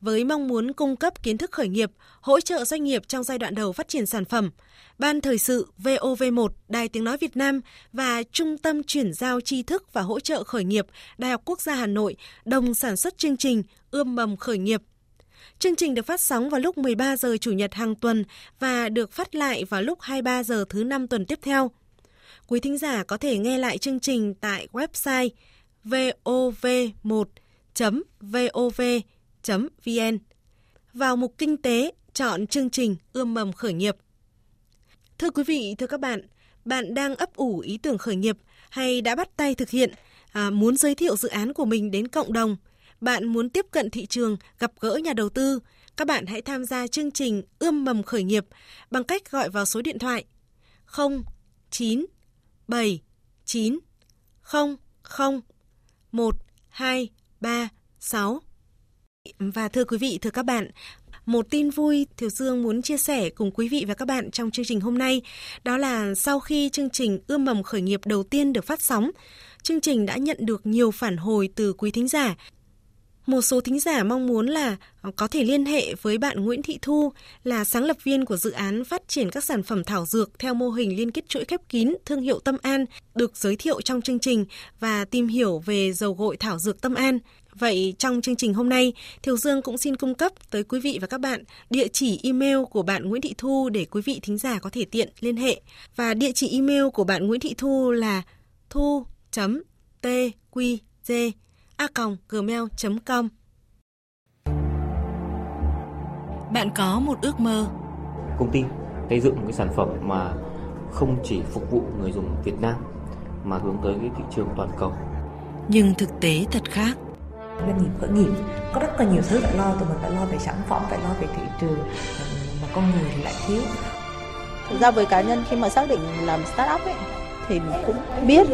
với mong muốn cung cấp kiến thức khởi nghiệp, hỗ trợ doanh nghiệp trong giai đoạn đầu phát triển sản phẩm, Ban Thời sự VOV1 Đài Tiếng Nói Việt Nam và Trung tâm Chuyển giao tri thức và hỗ trợ khởi nghiệp Đại học Quốc gia Hà Nội đồng sản xuất chương trình Ươm mầm khởi nghiệp. Chương trình được phát sóng vào lúc 13 giờ Chủ nhật hàng tuần và được phát lại vào lúc 23 giờ thứ năm tuần tiếp theo. Quý thính giả có thể nghe lại chương trình tại website vov1.vov.vn vn Vào mục Kinh tế, chọn chương trình Ươm mầm khởi nghiệp. Thưa quý vị, thưa các bạn, bạn đang ấp ủ ý tưởng khởi nghiệp hay đã bắt tay thực hiện, à, muốn giới thiệu dự án của mình đến cộng đồng, bạn muốn tiếp cận thị trường, gặp gỡ nhà đầu tư, các bạn hãy tham gia chương trình Ươm mầm khởi nghiệp bằng cách gọi vào số điện thoại 0 9 7 9 0 0 1 2 3 6. Và thưa quý vị, thưa các bạn, một tin vui Thiều Dương muốn chia sẻ cùng quý vị và các bạn trong chương trình hôm nay đó là sau khi chương trình Ươm mầm khởi nghiệp đầu tiên được phát sóng, chương trình đã nhận được nhiều phản hồi từ quý thính giả một số thính giả mong muốn là có thể liên hệ với bạn Nguyễn Thị Thu là sáng lập viên của dự án phát triển các sản phẩm thảo dược theo mô hình liên kết chuỗi khép kín thương hiệu Tâm An được giới thiệu trong chương trình và tìm hiểu về dầu gội thảo dược Tâm An. Vậy trong chương trình hôm nay, Thiều Dương cũng xin cung cấp tới quý vị và các bạn địa chỉ email của bạn Nguyễn Thị Thu để quý vị thính giả có thể tiện liên hệ. Và địa chỉ email của bạn Nguyễn Thị Thu là thu.tqj a.gmail.com Bạn có một ước mơ Công ty xây dựng một cái sản phẩm mà không chỉ phục vụ người dùng Việt Nam mà hướng tới cái thị trường toàn cầu. Nhưng thực tế thật khác. Doanh nghiệp khởi nghiệp có rất là nhiều thứ phải lo, tụi mình phải lo về sản phẩm, phải lo về thị trường mà con người thì lại thiếu. Thực ra với cá nhân khi mà xác định làm startup ấy thì cũng biết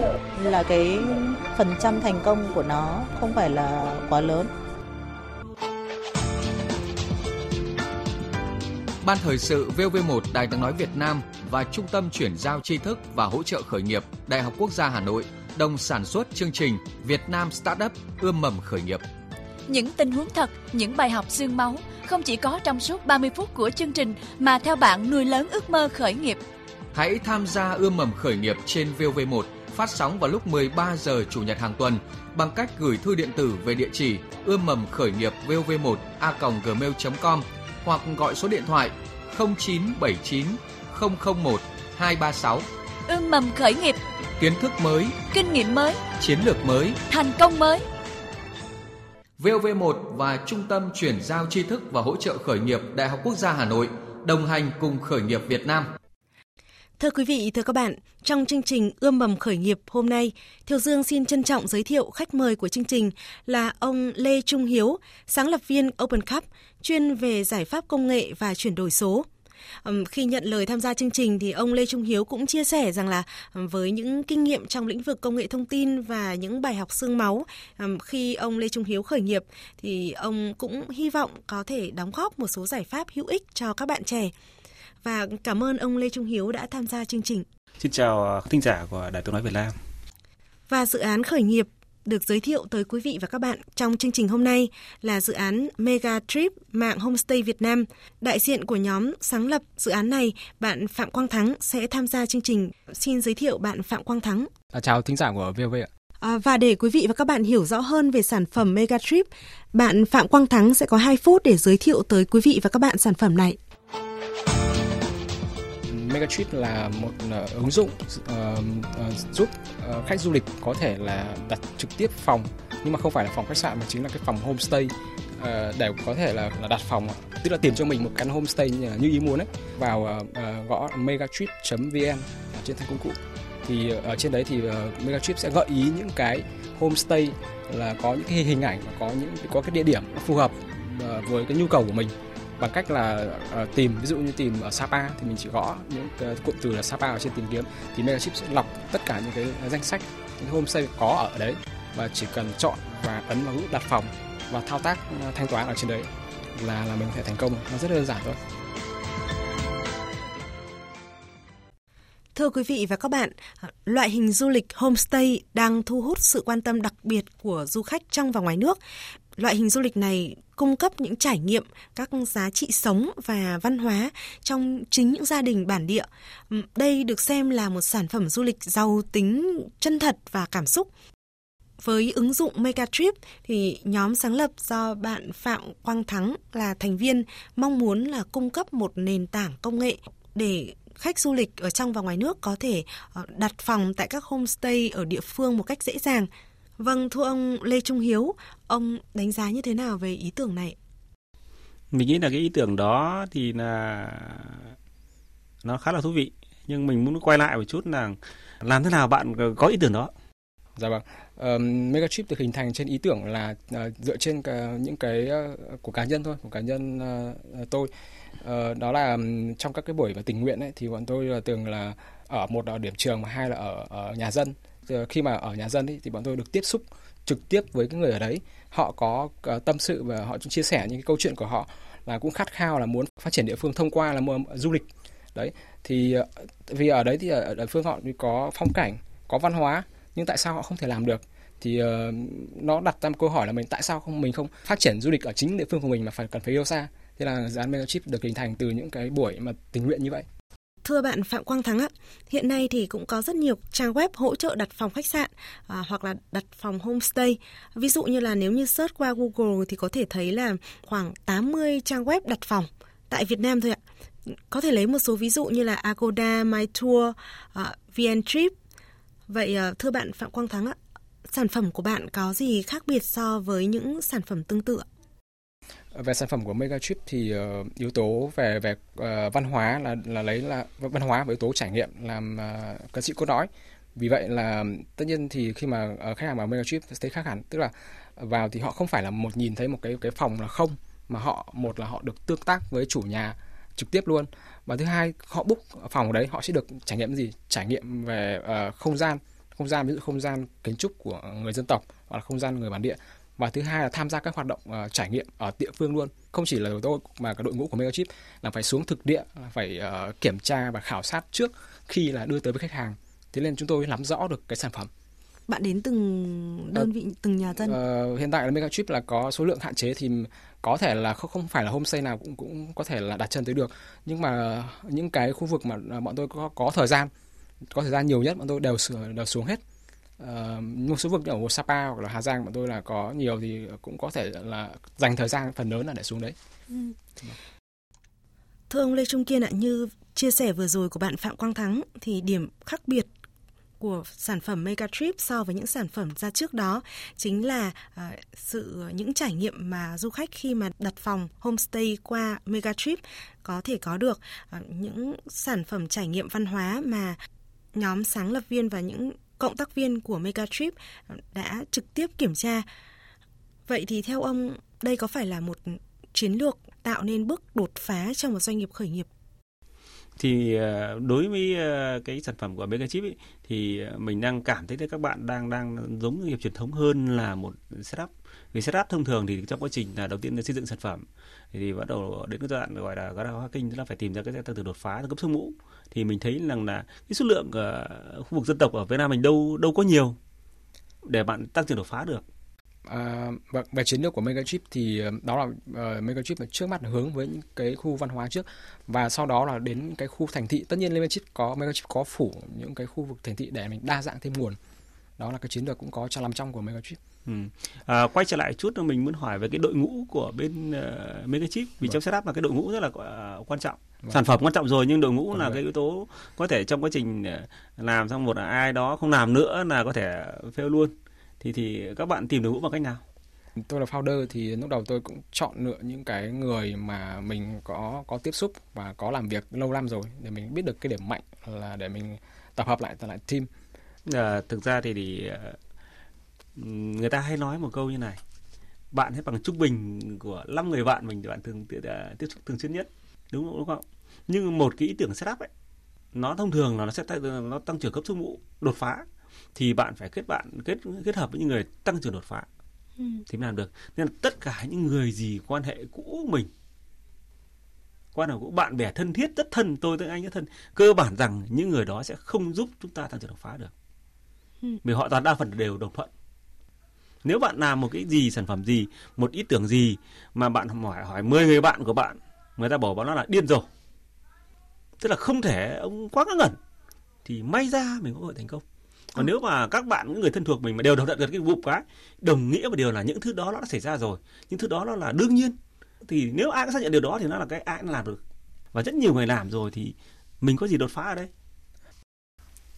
là cái phần trăm thành công của nó không phải là quá lớn. Ban thời sự VV1 Đài tiếng nói Việt Nam và Trung tâm chuyển giao tri thức và hỗ trợ khởi nghiệp Đại học Quốc gia Hà Nội đồng sản xuất chương trình Việt Nam Startup ươm mầm khởi nghiệp. Những tình huống thật, những bài học xương máu không chỉ có trong suốt 30 phút của chương trình mà theo bạn nuôi lớn ước mơ khởi nghiệp Hãy tham gia ươm mầm khởi nghiệp trên VOV1 phát sóng vào lúc 13 giờ chủ nhật hàng tuần bằng cách gửi thư điện tử về địa chỉ ươm mầm khởi nghiệp vov1 a.gmail.com hoặc gọi số điện thoại 0979 001 236. Ươm mầm khởi nghiệp, kiến thức mới, kinh nghiệm mới, chiến lược mới, thành công mới. VOV1 và Trung tâm chuyển giao tri thức và hỗ trợ khởi nghiệp Đại học Quốc gia Hà Nội đồng hành cùng khởi nghiệp Việt Nam. Thưa quý vị, thưa các bạn, trong chương trình Ươm mầm khởi nghiệp hôm nay, Thiều Dương xin trân trọng giới thiệu khách mời của chương trình là ông Lê Trung Hiếu, sáng lập viên Open Cup, chuyên về giải pháp công nghệ và chuyển đổi số. Khi nhận lời tham gia chương trình thì ông Lê Trung Hiếu cũng chia sẻ rằng là với những kinh nghiệm trong lĩnh vực công nghệ thông tin và những bài học xương máu khi ông Lê Trung Hiếu khởi nghiệp thì ông cũng hy vọng có thể đóng góp một số giải pháp hữu ích cho các bạn trẻ và cảm ơn ông Lê Trung Hiếu đã tham gia chương trình. Xin chào thính giả của Đài Tiếng nói Việt Nam. Và dự án khởi nghiệp được giới thiệu tới quý vị và các bạn trong chương trình hôm nay là dự án Mega Trip mạng Homestay Việt Nam. Đại diện của nhóm sáng lập dự án này, bạn Phạm Quang Thắng sẽ tham gia chương trình. Xin giới thiệu bạn Phạm Quang Thắng. À, chào thính giả của VOV ạ. À, và để quý vị và các bạn hiểu rõ hơn về sản phẩm Mega Trip, bạn Phạm Quang Thắng sẽ có 2 phút để giới thiệu tới quý vị và các bạn sản phẩm này. Megatrip là một uh, ứng dụng uh, uh, giúp uh, khách du lịch có thể là đặt trực tiếp phòng. Nhưng mà không phải là phòng khách sạn mà chính là cái phòng homestay uh, để có thể là, là đặt phòng tức là tìm cho mình một căn homestay như, như ý muốn ấy vào uh, uh, gõ megatrip.vn trên thanh công cụ. Thì ở trên đấy thì uh, Megatrip sẽ gợi ý những cái homestay là có những cái hình ảnh và có những có cái địa điểm phù hợp uh, với cái nhu cầu của mình bằng cách là uh, tìm ví dụ như tìm ở Sapa thì mình chỉ gõ những uh, cụm từ là Sapa ở trên tìm kiếm thì Megaship sẽ lọc tất cả những cái danh sách những homestay có ở đấy và chỉ cần chọn và ấn vào nút đặt phòng và thao tác uh, thanh toán ở trên đấy là là mình có thể thành công. Nó rất đơn giản thôi. Thưa quý vị và các bạn, loại hình du lịch homestay đang thu hút sự quan tâm đặc biệt của du khách trong và ngoài nước. Loại hình du lịch này cung cấp những trải nghiệm, các giá trị sống và văn hóa trong chính những gia đình bản địa. Đây được xem là một sản phẩm du lịch giàu tính chân thật và cảm xúc. Với ứng dụng Megatrip thì nhóm sáng lập do bạn Phạm Quang Thắng là thành viên mong muốn là cung cấp một nền tảng công nghệ để khách du lịch ở trong và ngoài nước có thể ờ, đặt phòng tại các homestay ở địa phương một cách dễ dàng. Vâng, thưa ông Lê Trung Hiếu, ông đánh giá như thế nào về ý tưởng này? Mình nghĩ là cái ý tưởng đó thì là nó khá là thú vị, nhưng mình muốn quay lại một chút là làm thế nào bạn có ý tưởng đó? Dạ vâng. Um, Megatrip được hình thành trên ý tưởng là uh, dựa trên uh, những cái uh, của cá nhân thôi, của cá nhân uh, tôi. Ờ, đó là trong các cái buổi mà tình nguyện ấy, thì bọn tôi là thường là ở một ở điểm trường mà hai là ở, ở nhà dân. Khi mà ở nhà dân ấy, thì bọn tôi được tiếp xúc trực tiếp với cái người ở đấy. Họ có ờ, tâm sự và họ chia sẻ những cái câu chuyện của họ là cũng khát khao là muốn phát triển địa phương thông qua là mua du lịch. Đấy thì ờ, vì ở đấy thì ở địa phương họ có phong cảnh, có văn hóa nhưng tại sao họ không thể làm được thì uh, nó đặt ra một câu hỏi là mình tại sao không mình không phát triển du lịch ở chính địa phương của mình mà phải cần phải yêu xa thế là dự án Megachip được hình thành từ những cái buổi mà tình nguyện như vậy Thưa bạn Phạm Quang Thắng ạ, hiện nay thì cũng có rất nhiều trang web hỗ trợ đặt phòng khách sạn à, hoặc là đặt phòng homestay. Ví dụ như là nếu như search qua Google thì có thể thấy là khoảng 80 trang web đặt phòng tại Việt Nam thôi ạ. Có thể lấy một số ví dụ như là Agoda, MyTour, à, VnTrip, Vậy à, thưa bạn Phạm Quang Thắng ạ, sản phẩm của bạn có gì khác biệt so với những sản phẩm tương tự về sản phẩm của Megatrip thì uh, yếu tố về về uh, văn hóa là là lấy là văn hóa và yếu tố trải nghiệm làm uh, ca sĩ cốt nói. Vì vậy là tất nhiên thì khi mà uh, khách hàng vào Megatrip thấy khác hẳn, tức là vào thì họ không phải là một nhìn thấy một cái cái phòng là không mà họ một là họ được tương tác với chủ nhà trực tiếp luôn. Và thứ hai họ book phòng ở đấy họ sẽ được trải nghiệm gì? Trải nghiệm về uh, không gian. Không gian ví dụ không gian kiến trúc của người dân tộc hoặc là không gian người bản địa và thứ hai là tham gia các hoạt động uh, trải nghiệm ở địa phương luôn. Không chỉ là tôi mà cả đội ngũ của Megachip là phải xuống thực địa phải uh, kiểm tra và khảo sát trước khi là đưa tới với khách hàng. Thế nên chúng tôi nắm rõ được cái sản phẩm. Bạn đến từng đơn vị uh, từng nhà dân? uh, hiện tại là Megatrip là có số lượng hạn chế thì có thể là không không phải là homestay nào cũng cũng có thể là đặt chân tới được. Nhưng mà những cái khu vực mà bọn tôi có có thời gian có thời gian nhiều nhất bọn tôi đều sửa đều xuống hết uh, một số vực ở Sapa hoặc là Hà Giang bọn tôi là có nhiều thì cũng có thể là dành thời gian phần lớn là để xuống đấy. Ừ. Thưa ông Lê Trung Kiên ạ, như chia sẻ vừa rồi của bạn Phạm Quang Thắng thì điểm khác biệt của sản phẩm mega trip so với những sản phẩm ra trước đó chính là uh, sự ờ, những trải nghiệm mà du khách khi mà đặt phòng homestay qua mega trip có thể có được uh, những sản phẩm trải nghiệm văn hóa mà nhóm sáng lập viên và những cộng tác viên của Megatrip đã trực tiếp kiểm tra. Vậy thì theo ông, đây có phải là một chiến lược tạo nên bước đột phá trong một doanh nghiệp khởi nghiệp thì ờ, đối với ờ, cái sản phẩm của Megachip ấy, thì ờ, mình đang cảm thấy các bạn đang đang giống nghiệp truyền thống hơn là một setup. Vì setup thông thường thì trong quá trình là đầu tiên là xây dựng sản phẩm thì, thì bắt đầu đến cái giai đoạn gọi là gọi hacking tức là phải tìm ra cái từ đột phá từ cấp số mũ. Thì mình thấy rằng là cái số lượng uh, khu vực dân tộc ở Việt Nam mình đâu đâu có nhiều để bạn tăng trưởng đột phá được. À, vâng, về chiến lược của Megachip thì ờ, đó là uh, Megachip trước mắt là hướng với những cái khu văn hóa trước và sau đó là đến cái khu thành thị. Tất nhiên Megachip có Megachip có phủ những cái khu vực thành thị để mình đa dạng thêm nguồn. Đó là cái chiến lược cũng có cho làm trong của Megachip. Ừ. À, quay trở lại chút mình muốn hỏi về cái đội ngũ của bên uh, Megachip vì vâng. trong setup là cái đội ngũ rất là uh, quan trọng. Vâng. Sản phẩm quan trọng rồi nhưng đội ngũ vâng là cái yếu tố có thể trong quá trình làm xong một ai đó không làm nữa là có thể fail luôn thì thì các bạn tìm được ngũ bằng cách nào? Tôi là founder thì lúc đầu tôi cũng chọn lựa những cái người mà mình có có tiếp xúc và có làm việc lâu năm rồi để mình biết được cái điểm mạnh là để mình tập hợp lại tập lại team. À, thực ra thì, thì người ta hay nói một câu như này bạn hay bằng trung bình của 5 người bạn mình thì bạn thường tiếp xúc thường xuyên nhất đúng không? Đúng không? Nhưng một cái ý tưởng setup ấy nó thông thường là nó sẽ nó tăng trưởng cấp số vụ đột phá thì bạn phải kết bạn kết kết hợp với những người tăng trưởng đột phá. Ừ. thì mới làm được. Nên là tất cả những người gì quan hệ cũ mình quan hệ cũ bạn bè thân thiết rất thân tôi với anh rất thân cơ bản rằng những người đó sẽ không giúp chúng ta tăng trưởng đột phá được. Ừ. vì họ toàn đa phần đều đồng thuận. Nếu bạn làm một cái gì sản phẩm gì một ý tưởng gì mà bạn hỏi hỏi 10 người bạn của bạn người ta bảo nó là điên rồ tức là không thể ông quá ngớ ngẩn thì may ra mình có cơ hội thành công còn ừ. nếu mà các bạn những người thân thuộc mình mà đều đồng thuận cái vụ cái đồng nghĩa một điều là những thứ đó nó đã xảy ra rồi những thứ đó nó là đương nhiên thì nếu ai cũng xác nhận điều đó thì nó là cái ai cũng làm được. Và rất nhiều người làm rồi thì mình có gì đột phá ở đây?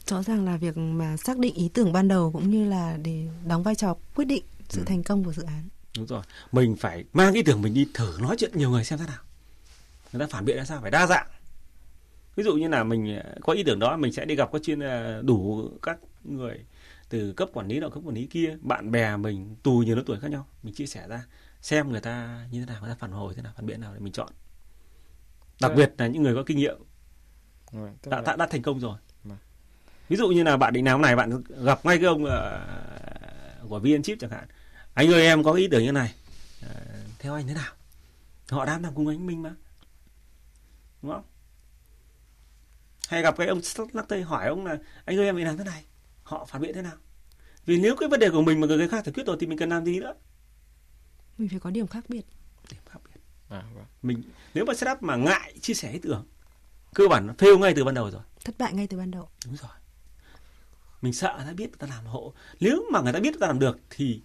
Rõ ràng là việc mà xác định ý tưởng ban đầu cũng như là để đóng vai trò quyết định sự ừ. thành công của dự án. Đúng rồi. Mình phải mang ý tưởng mình đi thử nói chuyện nhiều người xem thế nào. Người ta phản biện ra sao? Phải đa dạng ví dụ như là mình ờ, có ý tưởng đó mình sẽ đi gặp các chuyên ờ, đủ các người từ cấp quản lý nọ cấp quản lý kia bạn bè mình tù nhiều lứa tuổi khác nhau mình chia sẻ ra xem người ta như thế nào người ta phản hồi thế nào phản biện nào để mình chọn. Đặc biệt là những người có kinh nghiệm. Đã, đã, đã thành công rồi. Vâng. ví dụ như là bạn định làm này bạn gặp ngay cái ông uh, của VN Chip chẳng hạn. Anh ơi em có ý tưởng như này. Uh, theo anh thế nào? Họ đang làm cùng anh mình mà. Đúng không hay gặp cái ông lắc tay hỏi ông là anh ơi em bị làm thế này họ phản biện thế nào? Vì nếu cái vấn đề của mình mà người khác giải quyết rồi thì mình cần làm gì nữa? Mình phải có điểm khác biệt. Điểm khác biệt. À, vâng. mình nếu mà setup mà ngại chia sẻ ý tưởng cơ bản nó fail ngay từ ban đầu rồi. Thất bại ngay từ ban đầu. Đúng rồi. Mình sợ người ta biết người ta làm hộ. Nếu mà người ta biết người ta làm được thì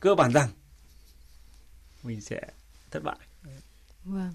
cơ bản rằng mình sẽ thất bại. Vâng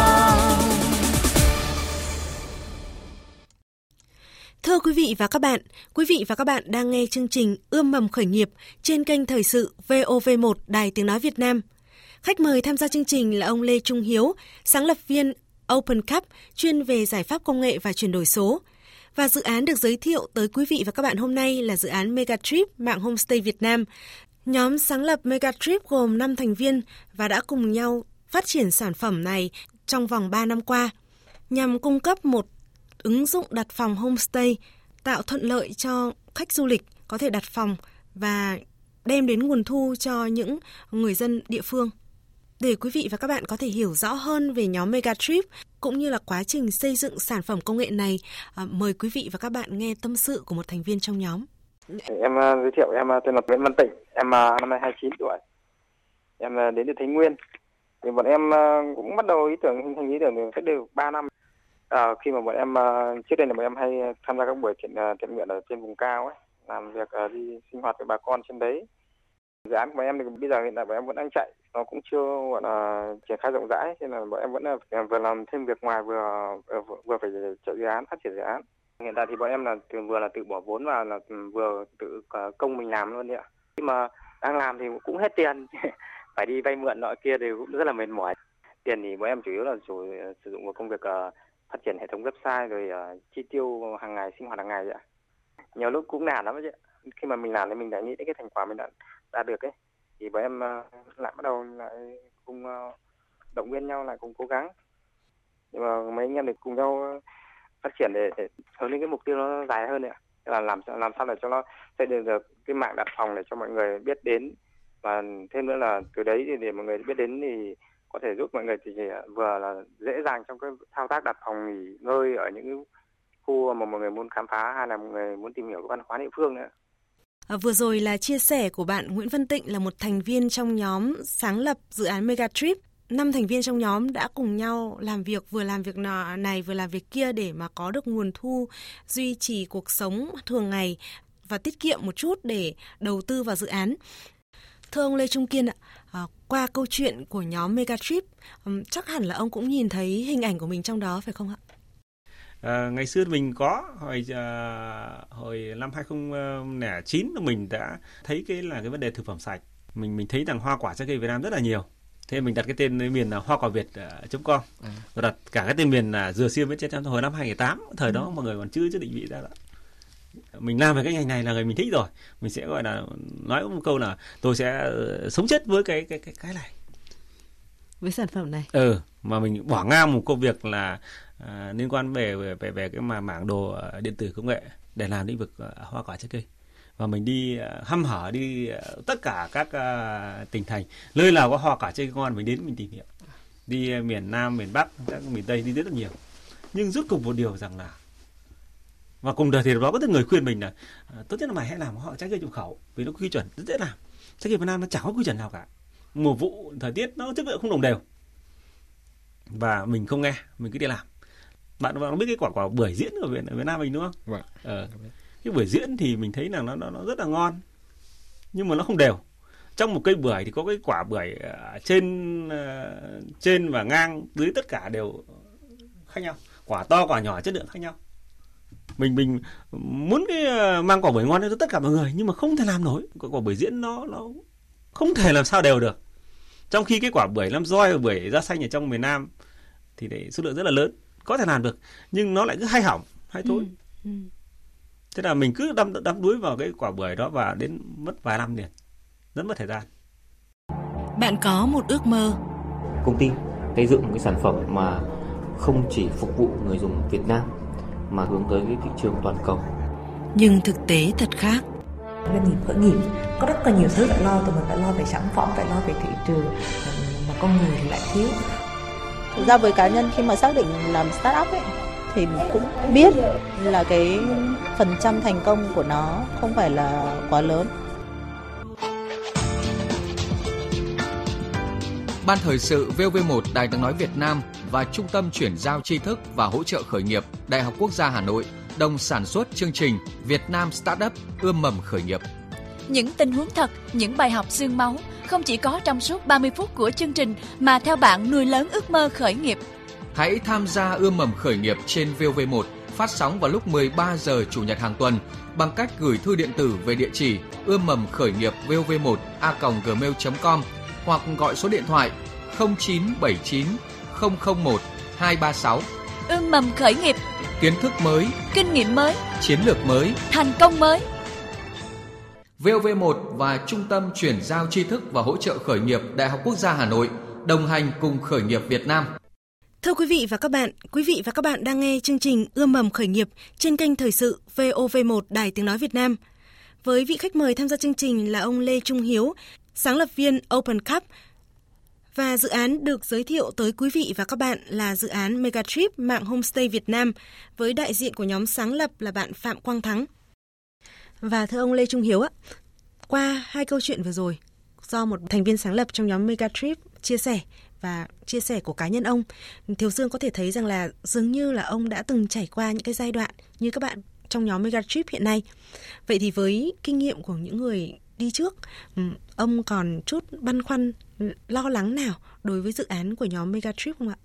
Thưa quý vị và các bạn, quý vị và các bạn đang nghe chương trình Ươm mầm khởi nghiệp trên kênh Thời sự VOV1 Đài Tiếng Nói Việt Nam. Khách mời tham gia chương trình là ông Lê Trung Hiếu, sáng lập viên Open Cup chuyên về giải pháp công nghệ và chuyển đổi số. Và dự án được giới thiệu tới quý vị và các bạn hôm nay là dự án Megatrip mạng homestay Việt Nam. Nhóm sáng lập Megatrip gồm 5 thành viên và đã cùng nhau phát triển sản phẩm này trong vòng 3 năm qua nhằm cung cấp một ứng dụng đặt phòng homestay tạo thuận lợi cho khách du lịch có thể đặt phòng và đem đến nguồn thu cho những người dân địa phương. Để quý vị và các bạn có thể hiểu rõ hơn về nhóm Megatrip cũng như là quá trình xây dựng sản phẩm công nghệ này, à, mời quý vị và các bạn nghe tâm sự của một thành viên trong nhóm. Em à, giới thiệu em à, tên là Nguyễn Văn Tịnh, em năm nay 29 tuổi. Em đến từ Thái Nguyên. Thì bọn em cũng bắt đầu ý tưởng hình thành ý tưởng cách đây 3 năm. À, khi mà bọn em ờ, trước đây là bọn em hay ờ, tham gia các buổi thiện thiện nguyện ở trên vùng cao ấy, làm việc đi sinh hoạt với bà con trên đấy. Dự án của bọn em thì bây giờ hiện tại bọn em vẫn đang chạy nó cũng chưa gọi là triển khai rộng rãi nên là bọn em vẫn là vừa làm thêm việc ngoài vừa vừa, vừa phải chạy dự án phát triển dự án. Hiện tại thì bọn em là từ vừa là tự bỏ vốn và là ừ, vừa tự công mình làm luôn đấy ạ. Khi mà đang làm thì cũng hết tiền phải đi vay mượn nọ kia thì cũng rất là mệt mỏi. Tiền thì bọn em chủ yếu là chủ, sử dụng vào công việc phát triển hệ thống website rồi uh, chi tiêu hàng ngày sinh hoạt hàng ngày ạ. Nhiều lúc cũng nản lắm chứ. Khi mà mình làm thì mình đã nghĩ đến cái thành quả mình đã đạt được ấy. Thì bọn em uh, lại bắt đầu lại cùng uh, động viên nhau lại cùng cố gắng. Nhưng mà mấy anh em được cùng nhau phát triển để, để hướng đến cái mục tiêu nó dài hơn nữa là làm làm sao để cho nó xây dựng được cái mạng đặt phòng để cho mọi người biết đến. Và thêm nữa là từ đấy thì để mọi người biết đến thì có thể giúp mọi người thì à, vừa là dễ dàng trong cái thao tác đặt phòng nghỉ ngơi ở những khu mà mọi người muốn khám phá hay là mọi người muốn tìm hiểu cái văn hóa địa phương nữa À, vừa rồi là chia sẻ của bạn Nguyễn Văn Tịnh là một thành viên trong nhóm sáng lập dự án Megatrip. Năm thành viên trong nhóm đã cùng nhau làm việc vừa làm việc này vừa làm việc kia để mà có được nguồn thu duy trì cuộc sống thường ngày và tiết kiệm một chút để đầu tư vào dự án. Thưa ông Lê Trung Kiên ạ, à, qua câu chuyện của nhóm Megatrip, chắc hẳn là ông cũng nhìn thấy hình ảnh của mình trong đó phải không ạ? À, ngày xưa mình có hồi à, hồi năm 2009 mình đã thấy cái là cái vấn đề thực phẩm sạch. Mình mình thấy rằng hoa quả trái cây Việt Nam rất là nhiều. Thế mình đặt cái tên miền là hoa quả Việt uh, com ừ. rồi đặt cả cái tên miền là dừa xiêm với trên hồi năm 2008 thời ừ. đó mọi người còn chưa chưa định vị ra đó mình làm về cái ngành này là người mình thích rồi. Mình sẽ gọi là nói một câu là tôi sẽ ờ, sống chết với cái cái cái cái này. Với sản phẩm này. Ừ mà mình bỏ ngang một công việc là à, liên quan về về về, về cái mà mảng đồ ờ, điện tử công nghệ để làm lĩnh vực hoa quả trái cây. Và mình đi hăm hở đi tất cả các uh, tỉnh thành. Nơi nào có hoa quả trái cây ngon mình đến mình tìm hiểu. Đi miền Nam miền Bắc các miền Tây đi rất là nhiều. Nhưng rút cục một điều rằng là và cùng đời thì đó có rất người khuyên mình là uh, tốt nhất là mày hãy làm họ trái cây nhập khẩu vì nó quy chuẩn rất dễ làm. Trái cây Việt Nam nó chẳng có quy chuẩn nào cả. Mùa vụ thời tiết nó chất lượng không đồng đều. Và mình không nghe mình cứ đi làm. Bạn bạn biết cái quả quả bưởi diễn ở Việt, ở Việt Nam mình đúng không? Vâng. Ờ, cái bưởi diễn thì mình thấy là nó nó nó rất là ngon nhưng mà nó không đều. Trong một cây bưởi thì có cái quả bưởi trên uh, trên và ngang dưới tất cả đều khác nhau. Quả to quả nhỏ chất lượng khác nhau mình mình muốn cái uh, mang quả bưởi ngon cho tất cả mọi người nhưng mà không thể làm nổi quả bưởi diễn nó nó không thể làm sao đều được trong khi cái quả bưởi làm roi và bưởi da xanh ở trong miền Nam thì để số lượng rất là lớn có thể làm được nhưng nó lại cứ hay hỏng hay thôi ừ. Ừ. thế là mình cứ đâm đâm đuối vào cái quả bưởi đó và đến mất vài năm liền rất mất thời gian bạn có một ước mơ công ty xây dựng một cái sản phẩm mà không chỉ phục vụ người dùng Việt Nam mà hướng tới cái thị trường toàn cầu. Nhưng thực tế thật khác. Doanh nghiệp khởi nghiệp có rất là nhiều thứ phải lo tụi mình phải lo về sản phẩm phải lo về thị trường mà con người thì lại thiếu. Thực ra với cá nhân khi mà xác định làm startup ấy thì cũng biết là cái phần trăm thành công của nó không phải là quá lớn. Ban thời sự VV1 Đài tiếng nói Việt Nam và Trung tâm chuyển giao tri thức và hỗ trợ khởi nghiệp Đại học Quốc gia Hà Nội đồng sản xuất chương trình Việt Nam Startup ươm mầm khởi nghiệp. Những tình huống thật, những bài học xương máu không chỉ có trong suốt 30 phút của chương trình mà theo bạn nuôi lớn ước mơ khởi nghiệp. Hãy tham gia ươm mầm khởi nghiệp trên VV1 phát sóng vào lúc 13 giờ chủ nhật hàng tuần bằng cách gửi thư điện tử về địa chỉ ươm mầm khởi nghiệp vv1 a gmail.com hoặc gọi số điện thoại 0979 001 236. Ươm mầm khởi nghiệp, kiến thức mới, kinh nghiệm mới, chiến lược mới, thành công mới. VOV1 và Trung tâm chuyển giao tri thức và hỗ trợ khởi nghiệp Đại học Quốc gia Hà Nội đồng hành cùng khởi nghiệp Việt Nam. Thưa quý vị và các bạn, quý vị và các bạn đang nghe chương trình Ươm mầm khởi nghiệp trên kênh Thời sự VOV1 Đài Tiếng Nói Việt Nam. Với vị khách mời tham gia chương trình là ông Lê Trung Hiếu, sáng lập viên Open Cup, và dự án được giới thiệu tới quý vị và các bạn là dự án Megatrip mạng homestay Việt Nam với đại diện của nhóm sáng lập là bạn Phạm Quang Thắng. Và thưa ông Lê Trung Hiếu ạ, qua hai câu chuyện vừa rồi do một thành viên sáng lập trong nhóm Megatrip chia sẻ và chia sẻ của cá nhân ông, Thiếu Dương có thể thấy rằng là dường như là ông đã từng trải qua những cái giai đoạn như các bạn trong nhóm Megatrip hiện nay. Vậy thì với kinh nghiệm của những người đi trước, ông còn chút băn khoăn, lo lắng nào đối với dự án của nhóm Megatrip không ạ?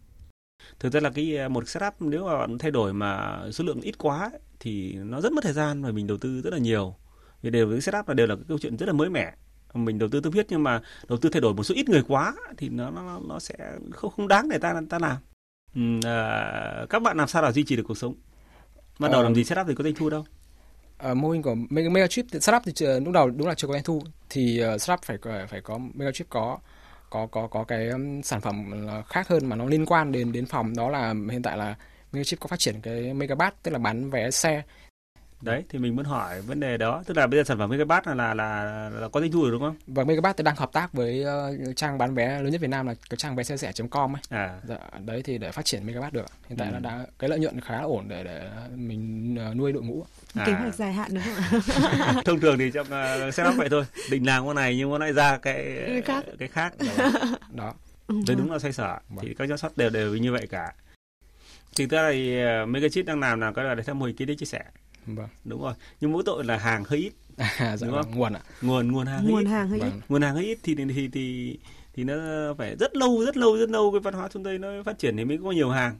Thực ra là cái một setup nếu mà bạn thay đổi mà số lượng ít quá thì nó rất mất thời gian và mình đầu tư rất là nhiều. Vì đều cái setup là đều là cái câu chuyện rất là mới mẻ mình đầu tư tâm huyết nhưng mà đầu tư thay đổi một số ít người quá thì nó nó nó sẽ không không đáng để ta ta làm. Ừ, à, các bạn làm sao để duy trì được cuộc sống? Bắt đầu à, làm gì setup thì có doanh thu đâu? À, mô hình của Mega, Mega Chip setup thì lúc đầu đúng là chưa có doanh thu thì uh, setup phải phải có Mega Chip có có có có cái sản phẩm khác hơn mà nó liên quan đến đến phòng. Đó là hiện tại là Mailchimp có phát triển cái Megabat, tức là bán vé xe đấy thì mình muốn hỏi vấn đề đó tức là bây giờ sản phẩm Megabat là là là, là có doanh thu rồi đúng không? Và Megabat đang hợp tác với uh, trang bán vé lớn nhất Việt Nam là cái trang vé xe rẻ.com ấy. À. Dạ, đấy thì để phát triển Megabat được. Hiện tại ừ. là đã cái lợi nhuận khá là ổn để để mình uh, nuôi đội ngũ. À. Kế hoạch dài hạn đúng không ạ? Thông thường thì trong uh, setup vậy thôi, định làm con này nhưng mà lại ra cái cái khác. Cái khác đó. Ừ. Đấy đúng là xoay sở. Vâng. Thì các shot đều đều như vậy cả. Thực ra thì Megachip đang làm là cái là để theo mô hình kinh tế chia sẻ Vâng. Đúng rồi. Nhưng mỗi tội là hàng hơi ít. À, dạ đúng vâng. Nguồn ạ. Nguồn nguồn hàng nguồn hơi hàng hơi vâng. ít. Nguồn hàng hơi ít thì thì thì thì nó phải rất lâu rất lâu rất lâu cái văn hóa chúng tôi nó phát triển thì mới có nhiều hàng.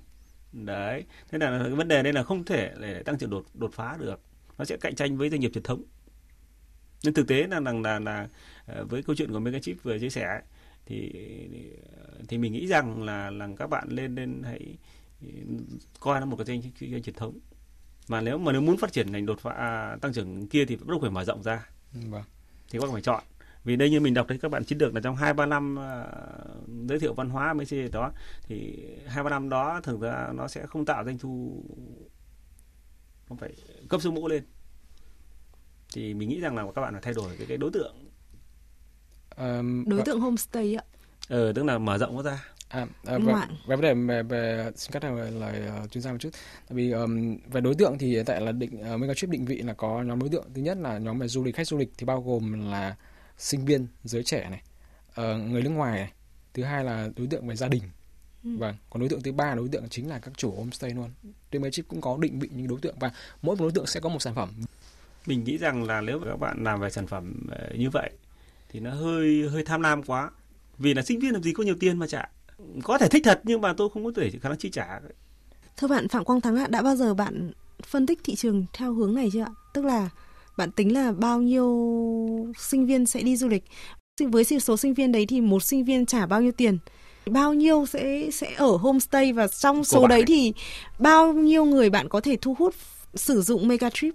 đấy thế là cái vấn đề đây là không thể để tăng trưởng đột đột phá được nó sẽ cạnh tranh với doanh nghiệp truyền thống nhưng thực tế là là là, là ờ, với câu chuyện của Megachip vừa chia sẻ thì thì mình nghĩ rằng là là các bạn lên lên hãy coi nó một cái doanh doanh truyền thống mà nếu mà nếu muốn phát triển thành đột phá à, tăng trưởng kia thì bắt buộc phải mở rộng ra. Vâng. thì các bạn phải chọn. Vì đây như mình đọc thấy các bạn chiến lược là trong hai ba năm uh, giới thiệu văn hóa mấy gì đó thì hai ba năm đó thường ra nó sẽ không tạo doanh thu không phải cấp số mũ lên. Thì mình nghĩ rằng là các bạn phải thay đổi cái, cái đối tượng. Um, đối tượng homestay ạ. Ờ tức là mở rộng nó ra À, à, về, về vấn đề về, về xin cắt lời, lời uh, chuyên gia một chút. Tại vì um, về đối tượng thì hiện tại là định uh, Megatrip định vị là có nhóm đối tượng. Thứ nhất là nhóm về du lịch khách du lịch thì bao gồm là sinh viên, giới trẻ này, uh, người nước ngoài này. Thứ hai là đối tượng về gia đình. Ừ. Vâng, còn đối tượng thứ ba đối tượng chính là các chủ homestay luôn. Trên Megatrip cũng có định vị những đối tượng và mỗi một đối tượng sẽ có một sản phẩm. Mình nghĩ rằng là nếu các bạn làm về sản phẩm như vậy thì nó hơi hơi tham lam quá. Vì là sinh viên làm gì có nhiều tiền mà trả có thể thích thật nhưng mà tôi không có thể khả năng chi trả. Thưa bạn phạm quang thắng ạ đã bao giờ bạn phân tích thị trường theo hướng này chưa ạ? Tức là bạn tính là bao nhiêu sinh viên sẽ đi du lịch? Với số sinh viên đấy thì một sinh viên trả bao nhiêu tiền? Bao nhiêu sẽ sẽ ở homestay và trong số đấy thì bao nhiêu người bạn có thể thu hút sử dụng mega trip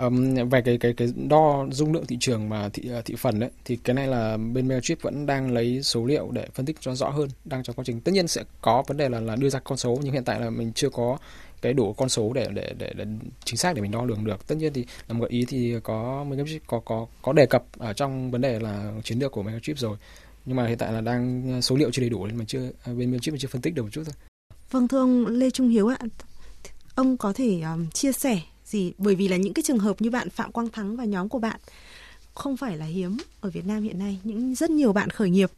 Um, về cái cái cái đo dung lượng thị trường mà thị ờ, thị phần đấy thì cái này là bên Mailchimp vẫn đang lấy số liệu để phân tích cho rõ hơn đang trong quá trình. Tất nhiên sẽ có vấn đề là là đưa ra con số nhưng hiện tại là mình chưa có cái đủ con số để để để, để chính xác để mình đo lường được. Tất nhiên thì là một ý thì có Mailchimp có có có đề cập ở trong vấn đề là chiến lược của Mailchimp rồi. Nhưng mà hiện tại là đang ờ, số liệu chưa đầy đủ nên mà chưa ờ, bên Mailchimp chưa phân tích được một chút thôi. Vâng thưa ông Lê Trung Hiếu ạ, ông có thể um, chia sẻ gì? Bởi vì là những cái trường hợp như bạn Phạm Quang Thắng và nhóm của bạn không phải là hiếm ở Việt Nam hiện nay. Những rất nhiều bạn khởi nghiệp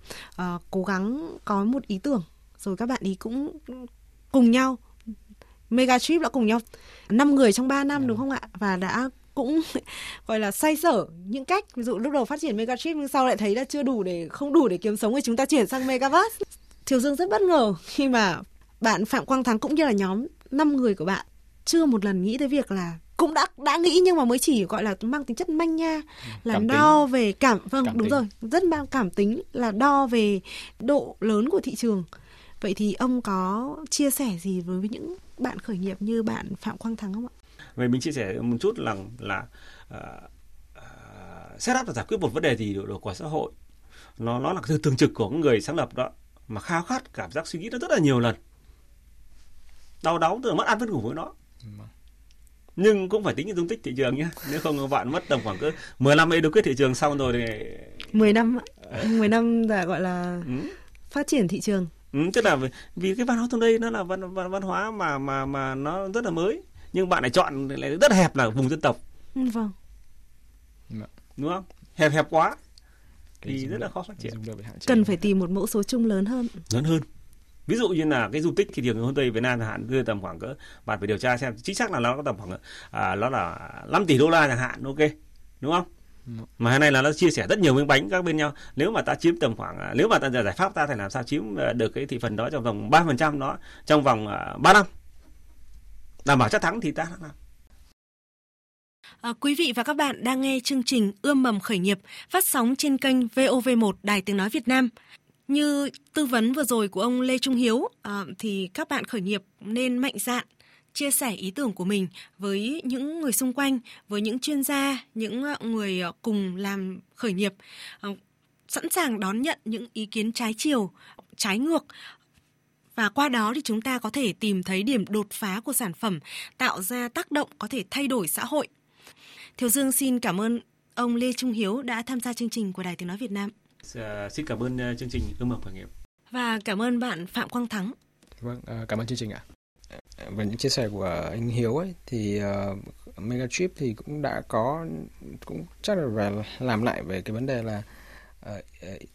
uh, cố gắng có một ý tưởng rồi các bạn ý cũng cùng nhau mega trip đã cùng nhau. Năm người trong 3 năm đúng không ạ? Và đã cũng gọi là say sở những cách. Ví dụ lúc đầu phát triển mega trip nhưng sau lại thấy là chưa đủ để không đủ để kiếm sống thì chúng ta chuyển sang megaverse. Triều Dương rất bất ngờ khi mà bạn Phạm Quang Thắng cũng như là nhóm 5 người của bạn chưa một lần nghĩ tới việc là cũng đã đã nghĩ nhưng mà mới chỉ gọi là mang tính chất manh nha là cảm đo tính. về cảm vâng cảm đúng tính. rồi rất mang cảm tính là đo về độ lớn của thị trường. Vậy thì ông có chia sẻ gì với những bạn khởi nghiệp như bạn phạm quang thắng không ạ? Vậy mình chia sẻ một chút là là uh, uh, setup là giải quyết một vấn đề gì của, của xã hội. Nó nó là từ thường trực của người sáng lập đó mà khao khát cảm giác suy nghĩ nó rất là nhiều lần. Đau đáu từ mất ăn mất ngủ với nó nhưng cũng phải tính dung tích thị trường nhé nếu không bạn mất tầm khoảng cứ 10 năm ấy được quyết thị trường xong rồi thì 10 năm 10 năm là gọi là ừ. phát triển thị trường. Ừ, tức là vì, vì cái văn hóa trong đây nó là văn, văn văn hóa mà mà mà nó rất là mới. Nhưng bạn lại chọn lại rất hẹp là vùng dân tộc. Ừ, vâng. Đúng không? Hẹp hẹp quá. Thì rất là khó phát triển. cần phải tìm một mẫu số chung lớn hơn. Lớn hơn ví dụ như là cái du tích thị trường hôm tây việt nam chẳng hạn đưa tầm khoảng cỡ bạn phải điều tra xem chính xác là nó có tầm khoảng à, nó là 5 tỷ đô la chẳng hạn ok đúng không? Mà hôm nay là nó chia sẻ rất nhiều miếng bánh các bên nhau. Nếu mà ta chiếm tầm khoảng à, nếu mà ta giải pháp ta phải làm sao chiếm à, được cái thị phần đó trong vòng ba phần trăm đó trong vòng uh, 3 năm. Đảm bảo chắc thắng thì ta làm. À, quý vị và các bạn đang nghe chương trình Ươm mầm khởi nghiệp phát sóng trên kênh VOV1 Đài Tiếng Nói Việt Nam. Như tư vấn vừa rồi của ông Lê Trung Hiếu à, thì các bạn khởi nghiệp nên mạnh dạn chia sẻ ý tưởng của mình với những người xung quanh, với những chuyên gia, những à, người à, cùng làm khởi nghiệp, à, sẵn sàng đón nhận những ý kiến trái chiều, trái ngược và qua đó thì chúng ta có thể tìm thấy điểm đột phá của sản phẩm, tạo ra tác động có thể thay đổi xã hội. Thiều Dương xin cảm ơn ông Lê Trung Hiếu đã tham gia chương trình của Đài Tiếng Nói Việt Nam. Ờ, xin cảm ơn ờ, chương trình ươm mầm khởi nghiệp và cảm ơn bạn Phạm Quang Thắng. Vâng, ờ, cảm ơn chương trình ạ. Về những chia sẻ của anh Hiếu ấy thì uh, Megatrip thì cũng đã có cũng chắc là về làm lại về cái vấn đề là uh,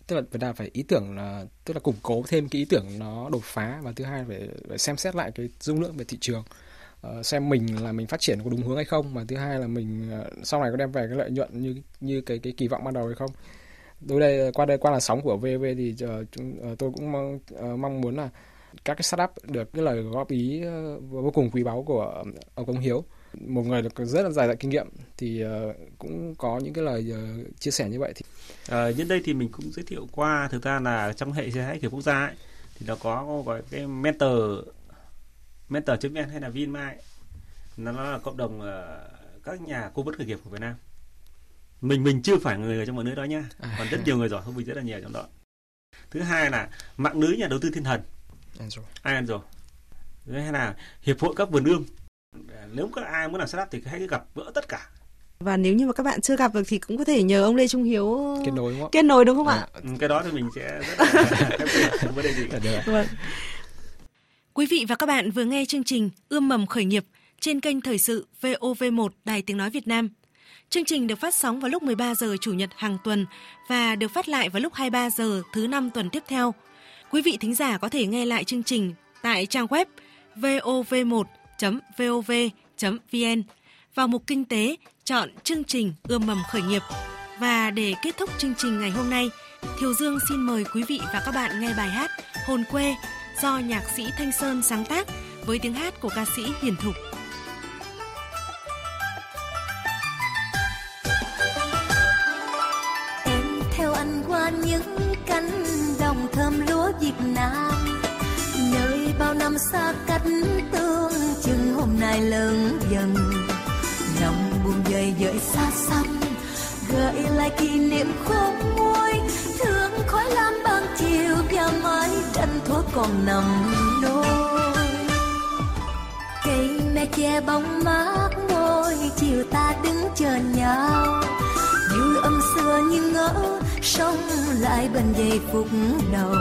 tức là ta phải ý tưởng là tức là củng cố thêm cái ý tưởng nó đột phá và thứ hai phải, phải xem xét lại cái dung lượng về thị trường uh, xem mình là mình phát triển có đúng hướng hay không và thứ hai là mình uh, sau này có đem về cái lợi nhuận như như cái cái kỳ vọng ban đầu hay không đối đây qua đây qua là sóng của VV thì uh, chúng, uh, tôi cũng mong uh, mong muốn là các cái startup được cái lời góp ý uh, vô cùng quý báu của ông Công Hiếu. Một người được rất là dài dặn kinh nghiệm thì uh, cũng có những cái lời uh, chia sẻ như vậy thì à, nhân đây thì mình cũng giới thiệu qua thực ra là trong hệ sinh thái quốc gia ấy, thì nó có gọi cái mentor mentor vn hay là vinmai nó là cộng đồng uh, các nhà cố vấn khởi nghiệp của Việt Nam mình mình chưa phải người ở trong mọi nơi đó nha à. còn rất nhiều người giỏi hơn mình rất là nhiều trong đó thứ hai là mạng lưới nhà đầu tư thiên thần Angel thứ hai là hiệp hội các vườn ươm nếu các ai muốn làm startup thì hãy gặp gỡ tất cả và nếu như mà các bạn chưa gặp được thì cũng có thể nhờ ông Lê Trung Hiếu kết nối đúng không? Kết nối đúng không à, ạ? Ừ, cái đó thì mình sẽ rất là vấn đề gì. Vâng. Quý vị và các bạn vừa nghe chương trình Ươm mầm khởi nghiệp trên kênh Thời sự VOV1 Đài Tiếng Nói Việt Nam. Chương trình được phát sóng vào lúc 13 giờ Chủ nhật hàng tuần và được phát lại vào lúc 23 giờ thứ năm tuần tiếp theo. Quý vị thính giả có thể nghe lại chương trình tại trang web vov1.vov.vn vào mục Kinh tế chọn chương trình Ươm mầm khởi nghiệp. Và để kết thúc chương trình ngày hôm nay, Thiều Dương xin mời quý vị và các bạn nghe bài hát Hồn quê do nhạc sĩ Thanh Sơn sáng tác với tiếng hát của ca sĩ Hiền Thục. Năm xa cách tương chừng hôm nay lớn dần. Lòng buồn dây dợi xa xăm, gợi lại kỷ niệm khôn nguôi thương khói lam ban chiều và mái tranh thuốc còn nằm nôi. Cây me che bóng mát ngôi chiều ta đứng chờ nhau. Như âm xưa như ngỡ, sống lại bên giây phút đầu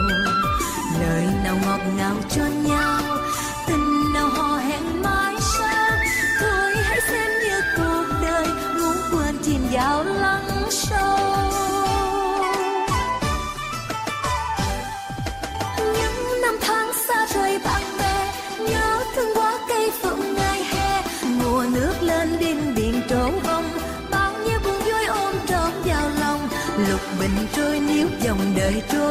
lời nào ngọt ngào cho nhau. Tình nào hò hẹn mãi sau. Thôi hãy xem như cuộc đời ngủ quên chìm vào lắng sâu. Những năm tháng xa rời bạn bè, nhớ thương quá cây phượng ngày hè. Mùa nước lên đinh biển trổ bông lục bình trôi níu dòng đời trôi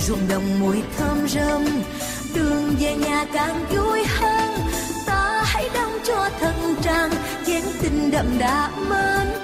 ruộng đồng mùi thơm rơm. Đường về nhà càng vui hơn. Ta hãy đóng cho thân trang. Chén tình đậm đà mến.